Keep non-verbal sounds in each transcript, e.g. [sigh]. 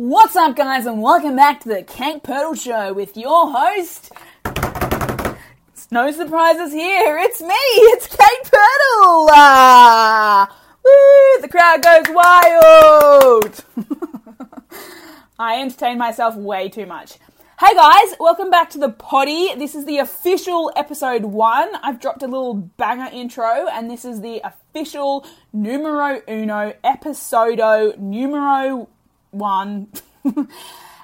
What's up, guys, and welcome back to the Kate Purtle Show with your host. It's no surprises here. It's me. It's Kate Purtle. Ah, woo! The crowd goes wild. [laughs] I entertain myself way too much. Hey guys, welcome back to the potty. This is the official episode one. I've dropped a little banger intro, and this is the official numero uno episodo numero one.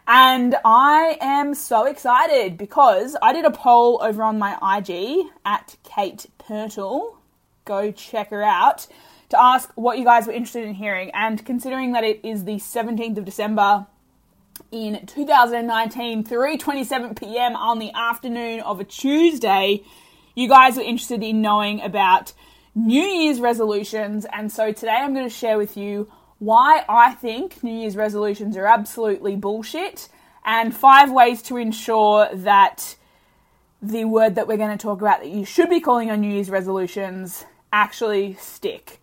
and I am so excited because I did a poll over on my IG at Kate Purtle. Go check her out to ask what you guys were interested in hearing. And considering that it is the 17th of December in 2019, 3:27 p.m. on the afternoon of a Tuesday, you guys were interested in knowing about New Year's resolutions, and so today I'm going to share with you why I think New Year's resolutions are absolutely bullshit, and five ways to ensure that the word that we're going to talk about that you should be calling on New Year's resolutions actually stick.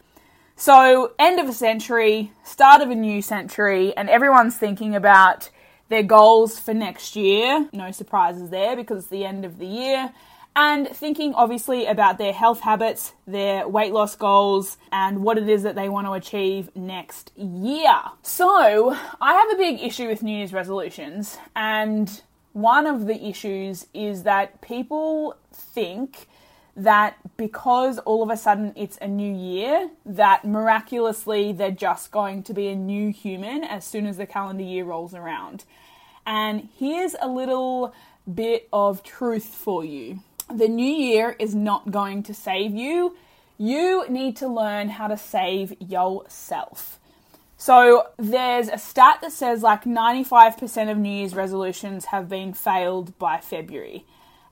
So, end of a century, start of a new century, and everyone's thinking about their goals for next year. No surprises there because it's the end of the year and thinking obviously about their health habits, their weight loss goals, and what it is that they want to achieve next year. So, I have a big issue with New Year's resolutions, and one of the issues is that people think that because all of a sudden it's a new year, that miraculously they're just going to be a new human as soon as the calendar year rolls around. And here's a little bit of truth for you the new year is not going to save you. You need to learn how to save yourself. So there's a stat that says like 95% of New Year's resolutions have been failed by February.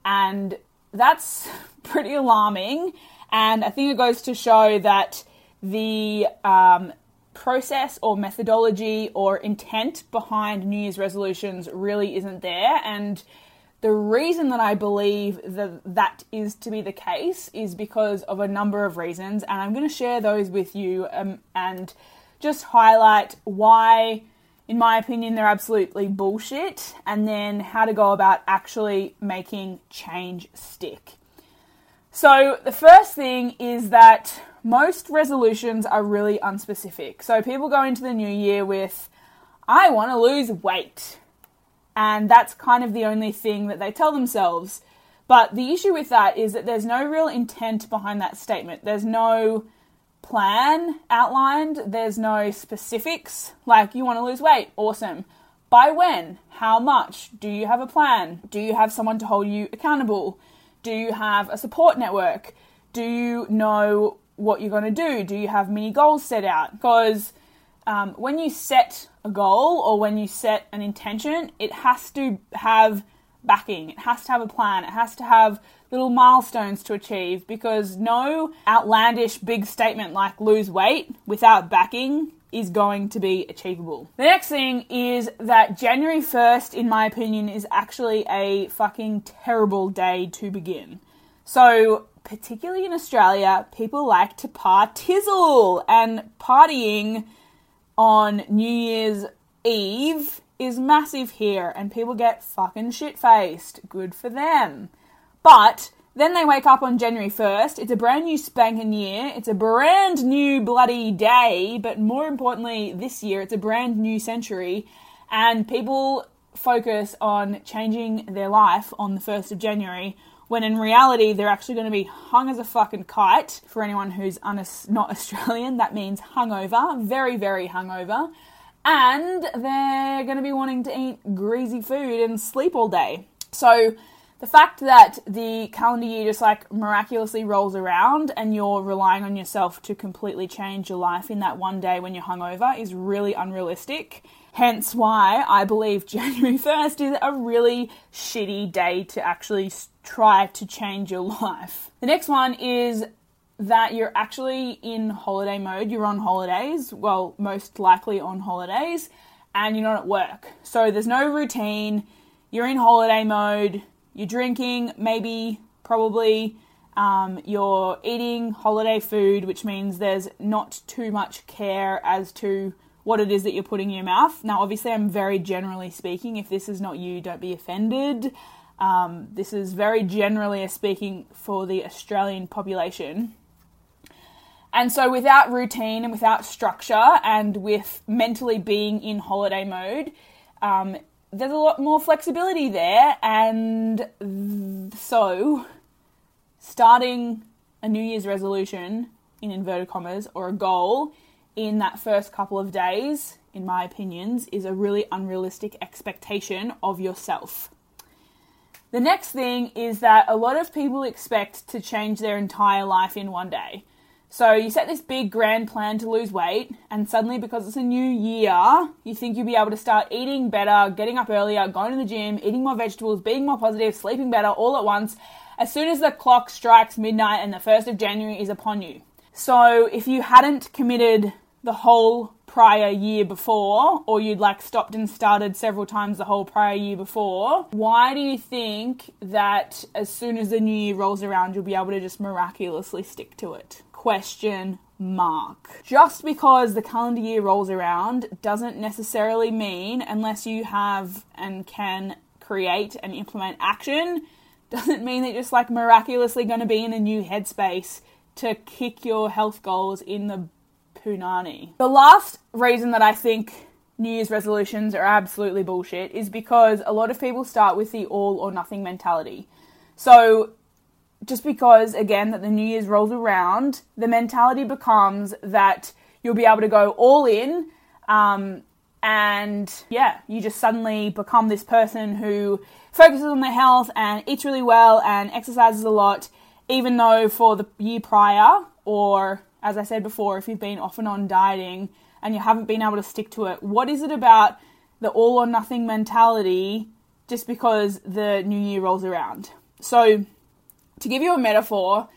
And that's [laughs] pretty alarming. And I think it goes to show that the um, process or methodology or intent behind New Year's resolutions really isn't there. And the reason that I believe that that is to be the case is because of a number of reasons, and I'm going to share those with you um, and just highlight why, in my opinion, they're absolutely bullshit, and then how to go about actually making change stick. So, the first thing is that most resolutions are really unspecific. So, people go into the new year with, I want to lose weight and that's kind of the only thing that they tell themselves. But the issue with that is that there's no real intent behind that statement. There's no plan outlined, there's no specifics, like you want to lose weight, awesome. By when? How much? Do you have a plan? Do you have someone to hold you accountable? Do you have a support network? Do you know what you're going to do? Do you have mini goals set out? Because um, when you set a goal or when you set an intention, it has to have backing. It has to have a plan. It has to have little milestones to achieve because no outlandish big statement like lose weight without backing is going to be achievable. The next thing is that January 1st, in my opinion, is actually a fucking terrible day to begin. So, particularly in Australia, people like to partizzle and partying on New Year's Eve is massive here, and people get fucking shit faced. Good for them. But then they wake up on January 1st. It's a brand new spanking year. It's a brand new bloody day. But more importantly, this year, it's a brand new century. And people focus on changing their life on the 1st of January when in reality they're actually going to be hung as a fucking kite. For anyone who's un- not [laughs] Australian, that means hungover, very, very hungover. And they're going to be wanting to eat greasy food and sleep all day. So the fact that the calendar year just like miraculously rolls around and you're relying on yourself to completely change your life in that one day when you're hungover is really unrealistic. Hence why I believe [laughs] January 1st is a really shitty day to actually try to change your [laughs] life. The next one is that you're actually in holiday mode. You're on holidays, well, most likely on holidays, and you're not at work. So there's no routine. You're in holiday mode. You're drinking, maybe, probably. Um, you're eating holiday food, which means there's not too much care as to what it is that you're putting in your mouth. Now, obviously, I'm very generally speaking. If this is not you, don't be offended. Um, this is very generally speaking for the Australian population. And so, without routine and without structure, and with mentally being in holiday mode, um, there's a lot more flexibility there. And so, starting a New Year's resolution, in inverted commas, or a goal in that first couple of days, in my opinions, is a really unrealistic expectation of yourself. The next thing is that a lot of people expect to change their entire life in one day. So you set this big grand plan to lose weight, and suddenly, because it's a new year, you think you'll be able to start eating better, getting up earlier, going to the gym, eating more vegetables, being more positive, sleeping better all at once, as soon as the clock strikes midnight and the 1st of January is upon you. So if you hadn't committed the whole prior year before, or you'd like stopped and started several times the whole prior year before, why do you think that as soon as the new year rolls around, you'll be able to just miraculously stick to it? Question mark. Just because the calendar year rolls around doesn't necessarily mean, unless you have and can create and implement action, doesn't mean that you're just like miraculously going to be in a new headspace to kick your health goals in the punani. The last reason that I think New Year's resolutions are absolutely bullshit is because a lot of people start with the all or nothing mentality. So, just because, again, that the New Year's rolls around, the mentality becomes that you'll be able to go all in. Um, and yeah, you just suddenly become this person who focuses on their health and eats really well and exercises a lot, even though for the year prior, or as I said before, if you've been off and on dieting and you haven't been able to stick to it, what is it about the all or nothing mentality just because the new year rolls around? So, to give you a metaphor,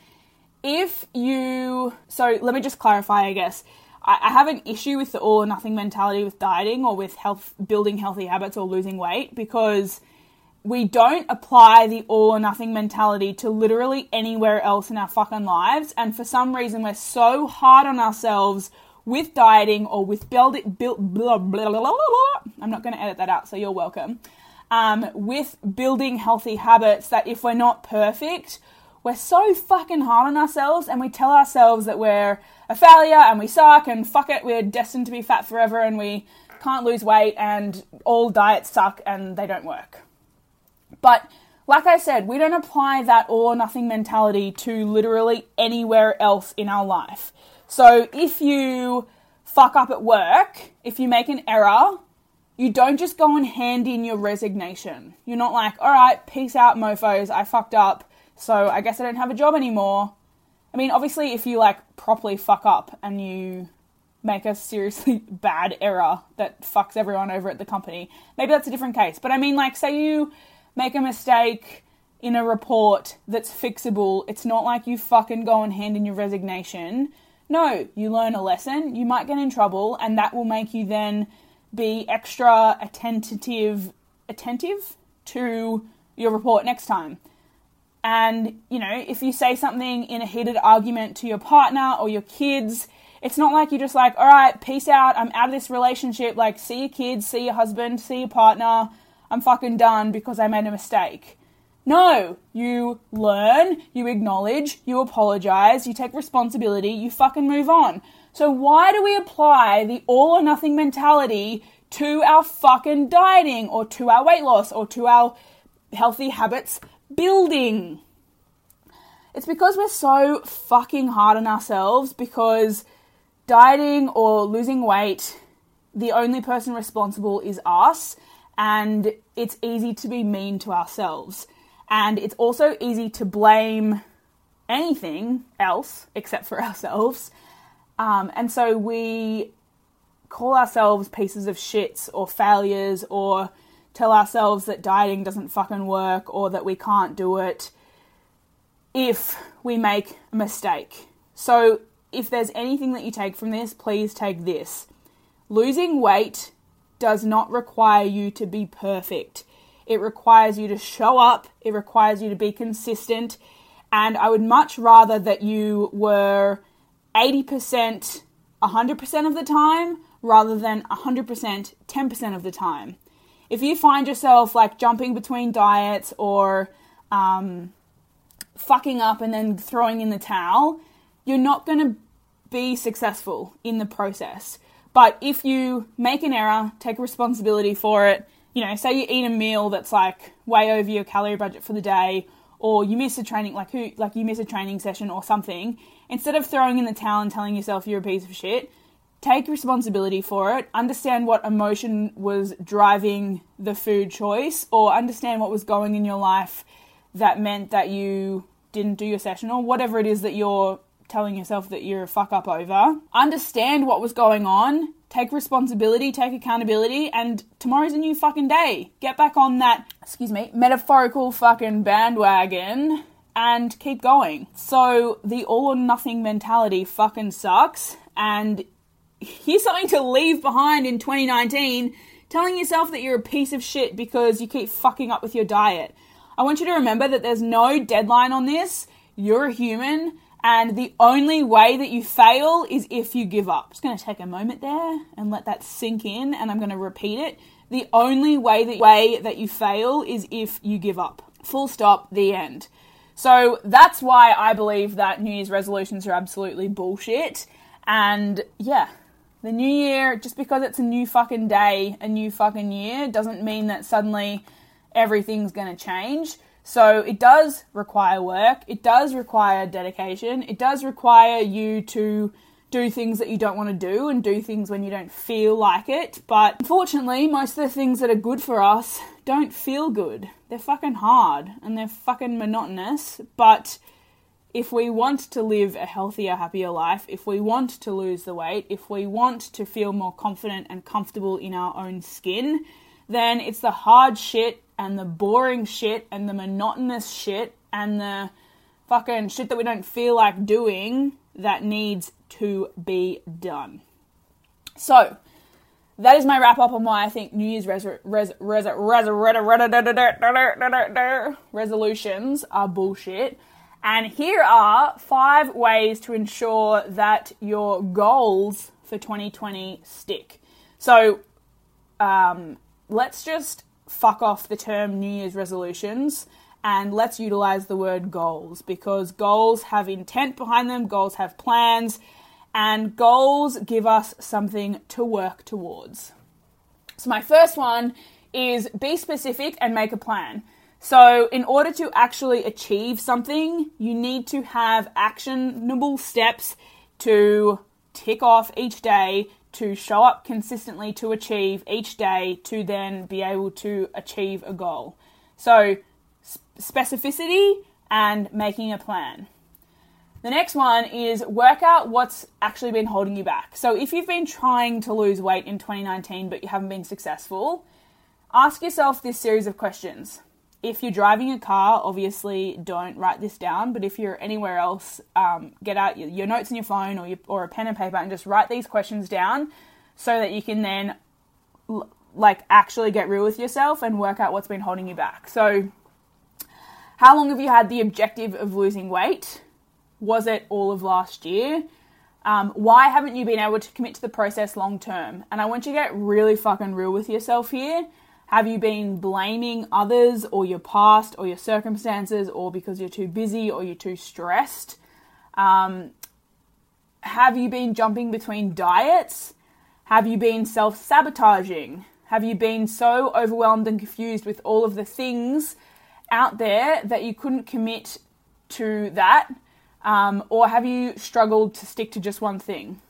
if you. So, let me just clarify, I guess. I, have an issue with the all or nothing mentality with dieting or with health, building healthy habits or losing weight because we don't apply the all or nothing mentality to literally anywhere else in our fucking lives. And for some reason, we're so hard on ourselves with dieting or with building, build, blah, blah, blah, blah, I'm not going to edit that out, so you're welcome. Um, with building healthy habits that if we're not perfect, we're so fucking hard on ourselves and we tell ourselves that we're a failure and we suck and fuck it, we're destined to be fat forever and we can't lose weight and all diets suck and they don't work. But like I said, we don't apply that all or nothing mentality to literally anywhere else in our life. So if you fuck up at work, if you make an error, you don't just go and hand in your resignation. You're not like, all right, peace out, mofos, I fucked up, so I guess I don't have a job anymore. I mean, obviously, if you like properly fuck up and you make a seriously [laughs] bad error that fucks everyone over at the company, maybe that's a different case. But I mean, like, say you make a mistake in a report that's fixable. It's not like you fucking go and hand in your resignation. No, you learn a lesson, you might get in trouble, and that will make you then be extra attentive attentive to your report next time. And, you know, if you say something in a heated argument to your partner or your kids, it's not like you're just like, all right, peace out, I'm out of this relationship. Like, see your kids, see your husband, see your partner, I'm fucking done because I made a mistake. No, you learn, you acknowledge, you apologize, you take responsibility, you fucking move on. So why do we apply the all or nothing mentality to our fucking dieting or to our weight loss or to our healthy habits building? It's because we're so fucking hard on ourselves because dieting or losing weight, the only person responsible is us and it's easy to be mean to ourselves. And it's also easy to blame anything else except for [laughs] ourselves. Um, and so we call ourselves pieces of shits or failures or tell ourselves that dieting doesn't fucking work or that we can't do it if we make a mistake. So if there's anything that you take from this, please take this. Losing weight does not require you to be perfect. It requires you to show up, it requires you to be consistent, and I would much rather that you were 80% 100% of the time rather than 100% 10% of the time. If you find yourself like jumping between diets or um, fucking up and then throwing in the towel, you're not going to be successful in the process. But if you make an error, take responsibility for it, you know, say you eat a meal that's like way over your calorie budget for the day, or you miss a training, like who, like you miss a training session or something, instead of throwing in the towel and telling yourself you're a piece of shit, take responsibility for it, understand what emotion was driving the food choice, or understand what was going in your life that meant that you didn't do your session, or whatever it is that you're telling yourself that you're a fuck up over. Understand what was going on, take responsibility, take accountability, and tomorrow's a new fucking day. Get back on that, excuse me, metaphorical fucking bandwagon and keep going. So the all or nothing mentality fucking sucks, and here's something to leave behind in 2019 telling yourself that you're a piece of shit because you keep fucking up with your diet. I want you to remember that there's no deadline on this. You're a human, and the only way that you fail is if you give up. I'm just going to take a moment there and let that sink in, and I'm going to repeat it. The only way that, way that you fail is if you give up. Full stop, the end. So that's why I believe that New Year's resolutions are absolutely bullshit. And yeah, the new year, just because it's a new fucking day, a new fucking year, doesn't mean that suddenly everything's going to change. So it does require work, it does require dedication, it does require you to do things that you don't want to do and do things when you don't feel like it. But unfortunately, most of the things that are good for us don't feel good. They're fucking hard and they're fucking monotonous. But if we want to live a healthier, happier life, if we want to lose the weight, if we want to feel more confident and comfortable in our own skin, then it's the hard shit and the boring shit and the monotonous shit and the fucking shit that we don't feel like doing that needs to be done. So, that is my wrap up on why I think New Year's res- res- res- resolutions are bullshit. And here are five ways to ensure that your goals for 2020 stick. So, um, let's just fuck off the term New Year's resolutions and let's utilize the word goals because goals have intent behind them, goals have plans, and goals give us something to work towards. So, my first one is be specific and make a plan. So, in order to actually achieve something, you need to have actionable steps to tick off each day to show up consistently to achieve each day to then be able to achieve a goal. So, specificity and making a plan. The next one is work out what's actually been holding you back. So, if you've been trying to lose weight in 2019 but you haven't been successful, ask yourself this series of questions. If you're driving a car, obviously don't write this down, but if you're anywhere else, um, get out your, your, notes on your phone or, your, or a pen and paper and just write these questions down so that you can then like actually get real with yourself and work out what's been holding you back. So, how long have you had the objective of losing weight? Was it all of last year? Um, why haven't you been able to commit to the process long term? And I want you to get really fucking real with yourself here. Have you been blaming others or your past or your circumstances or because you're too busy or you're too stressed? Um, have you been jumping between diets? Have you been self sabotaging? Have you been so overwhelmed and confused with all of the things out there that you couldn't commit to that? Um, or have you struggled to stick to just one thing?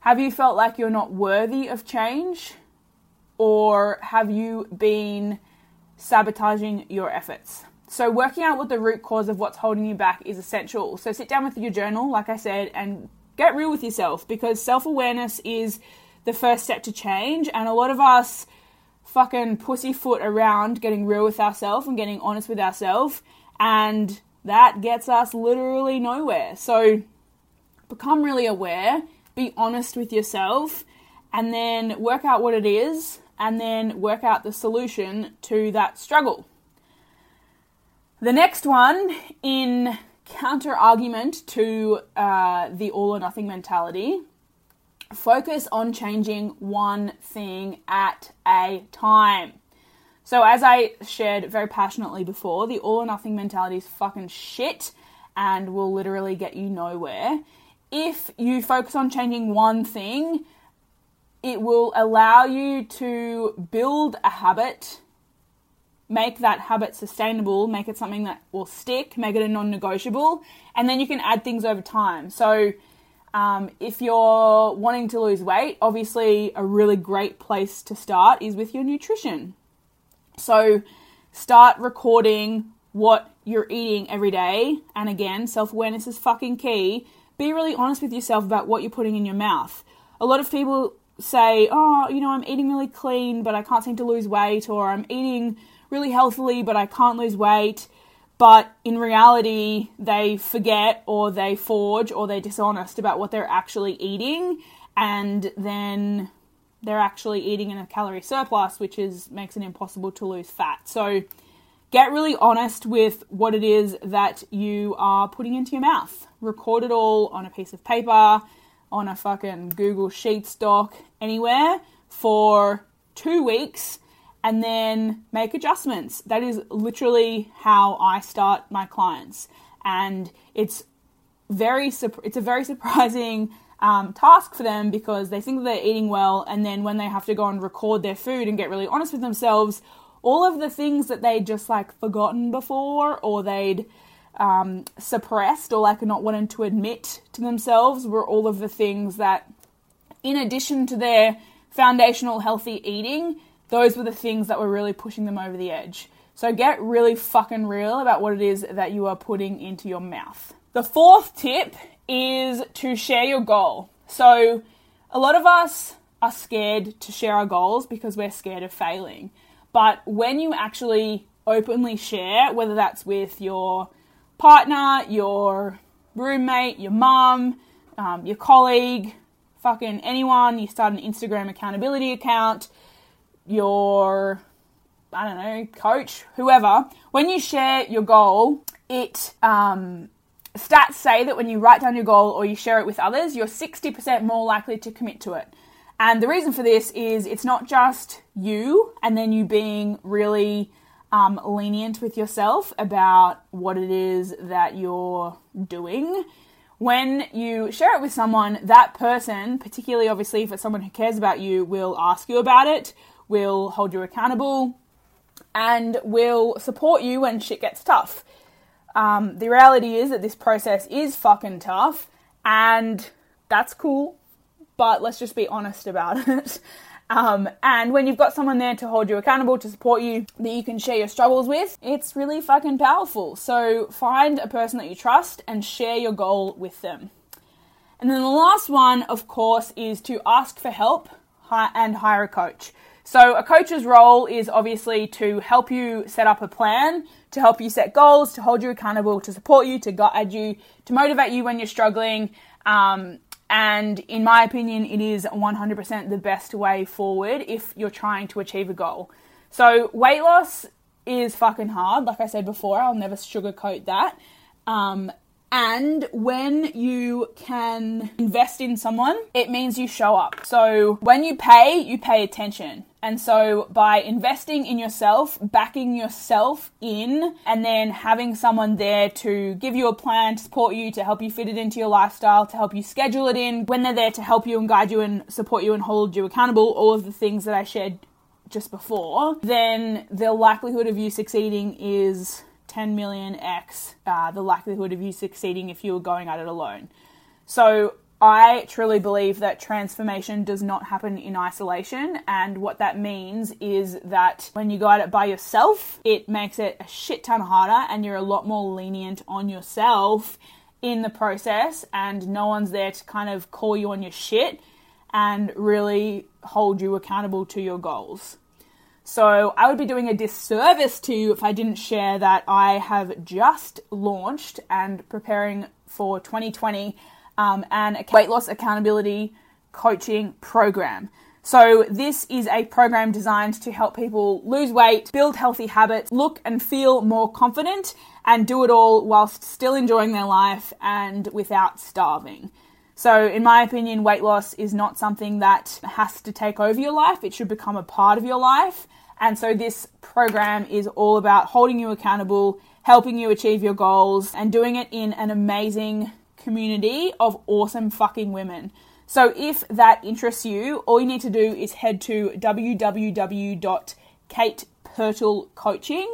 Have you felt like you're not worthy of change? Or have you been sabotaging your efforts? So, working out what the root cause of what's holding you back is essential. So, sit down with your journal, like I said, and get real with yourself because self awareness is the first step to change. And a lot of us fucking pussyfoot around getting real with ourselves and getting honest with ourselves, and that gets us literally nowhere. So become really aware, be honest with yourself, and then work out what it is, and then work out the solution to that struggle. The next one, in counter argument to uh, the all or nothing mentality, focus on changing one thing at a time. So, as I shared very passionately before, the all or nothing mentality is fucking shit and will literally get you nowhere. If you focus on changing one thing, it will allow you to build a habit, make that habit sustainable, make it something that will stick, make it a non negotiable, and then you can add things over time. So, um, if you're wanting to lose weight, obviously a really great place to start is with your nutrition. So start recording what you're eating every day. And again, self awareness is fucking key. Be really honest with yourself about what you're putting in your mouth. A lot of people say, oh, you know, I'm eating really clean, but I can't seem to lose weight, or I'm eating really healthily, but I can't lose weight but in reality, they forget or they forge or they're dishonest about what they're actually eating, and then they're actually eating in a calorie surplus, which is makes it impossible to lose fat. So get really honest with what it is that you are putting into your mouth. Record it all on a piece of paper, on a fucking Google Sheets doc, anywhere for two weeks and then make adjustments. That is literally how I start my clients, and it's very it's a very surprising um, task for them because they think they're eating well, and then when they have to go and record their food and get really honest with themselves, all of the things that they'd just like forgotten before or they'd um, suppressed or like not wanted to admit to themselves were all of the things that, in addition to their foundational healthy eating, those were the things that were really pushing them over the edge. So get really fucking real about what it is that you are putting into your mouth. The fourth tip is to share your goal. So a lot of us are scared to share our goals because we're scared of failing. But when you actually openly share, whether that's with your partner, your roommate, your mum, um, your colleague, fucking anyone, you start an Instagram accountability account, your, I don't know, coach, whoever, when you share your goal, it, um, stats say that when you write down your goal or you share it with others, you're 60% more likely to commit to it. And the reason for this is it's not just you and then you being really um, lenient with yourself about what it is that you're doing. When you share it with someone, that person, particularly obviously if it's someone who cares about you, will ask you about it, will hold you accountable, and will support you when shit gets tough. Um, the reality is that this process is fucking tough, and that's cool, but let's just be honest about [laughs] it. Um, and when you've got someone there to hold you accountable, to support you, that you can share your struggles with, it's really fucking powerful. So find a person that you trust and share your goal with them. And then the last one, of course, is to ask for help and hire a coach. So, a coach's role is obviously to help you set up a plan, to help you set goals, to hold you accountable, to support you, to guide you, to motivate you when you're struggling. Um, and in my opinion, it is 100% the best way forward if you're trying to achieve a goal. So, weight loss is fucking hard. Like I said before, I'll never sugarcoat that. Um, and when you can invest in someone, it means you show up. So when you pay, you pay attention. And so by investing in yourself, backing yourself in, and then having someone there to give you a plan, to support you, to help you fit it into your lifestyle, to help you schedule it in, when they're there to help you and guide you and support you and hold you accountable, all of the things that I shared just before, then the likelihood of you succeeding is 10 million x uh, the likelihood of you succeeding if you were going at it alone. So I truly believe that transformation does not happen in isolation, and what that means is that when you go at it by yourself, it makes it a shit ton harder, and you're a lot more lenient on yourself in the process, and no one's there to kind of call you on your shit and really hold you accountable to your goals. So I would be doing a disservice to you if I didn't share that I have just launched and preparing for 2020 um, an weight loss accountability coaching program. So, this is a program designed to help people lose weight, build healthy habits, look and feel more confident, and do it all whilst still enjoying their life and without starving. So, in my opinion, weight loss is not something that has to take over your life, it should become a part of your life. And so, this program is all about holding you accountable, helping you achieve your goals, and doing it in an amazing community of awesome fucking women. So, if that interests you, all you need to do is head to www.katepurtlecoaching.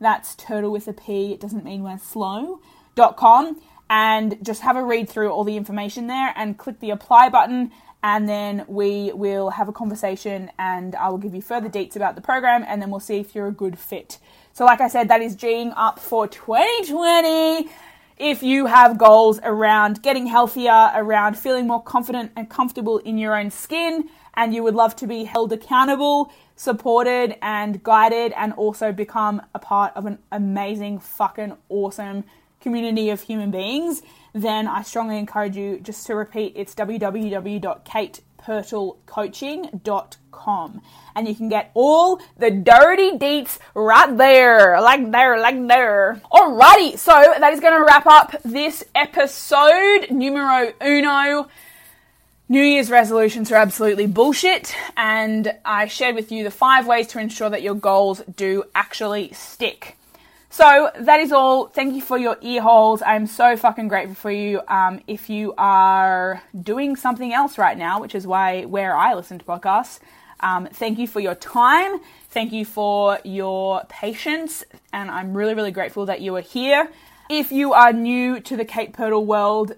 That's turtle with a P, it doesn't mean we're slow. Dot com and just have a read through all the information there and click the apply button and then we will have a conversation and I will give you further deets about the program and then we'll see if you're a good fit. So like I said, that is G'ing up for 2020. If you have goals around getting healthier, around feeling more confident and comfortable in your own skin, and you would love to be held accountable, supported, and guided, and also become a part of an amazing, fucking awesome community of human beings, then I strongly encourage you just to repeat it's www.katepurtlecoaching.com and you can get all the dirty deets right there, like there, like there. Alrighty, so that is going to wrap up this episode numero uno. New Year's resolutions are absolutely bullshit, and I shared with you the five ways to ensure that your goals do actually stick. So that is all. Thank you for your ear holes. I'm so fucking grateful for you. Um, if you are doing something else right now, which is why where I listen to podcasts, um, thank you for your time. Thank you for your patience, and I'm really really grateful that you are here. If you are new to the Kate Purtle world,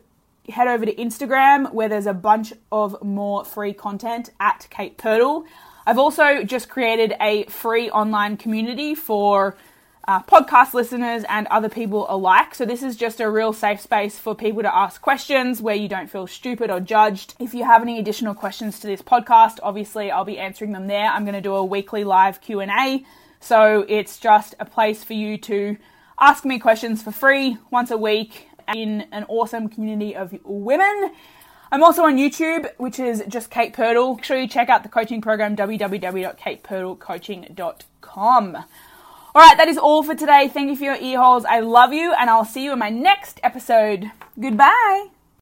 head over to Instagram where there's a bunch of more free content at Kate Purtle. I've also just created a free online community for uh, podcast listeners and other people alike. So, this is just a real safe space for people to ask questions where you don't feel stupid or judged. If you have any additional questions to this podcast, obviously I'll be answering them there. I'm going to do a weekly live Q&A. So, it's just a place for you to ask me questions for free once a week in an awesome community of women. I'm also on YouTube, which is just Kate Purtle. Make sure you check out the coaching program www.katepurtlecoaching.com. All right, that is all for today. Thank you for your ear holes. I love you, and I'll see you in my next episode. Goodbye.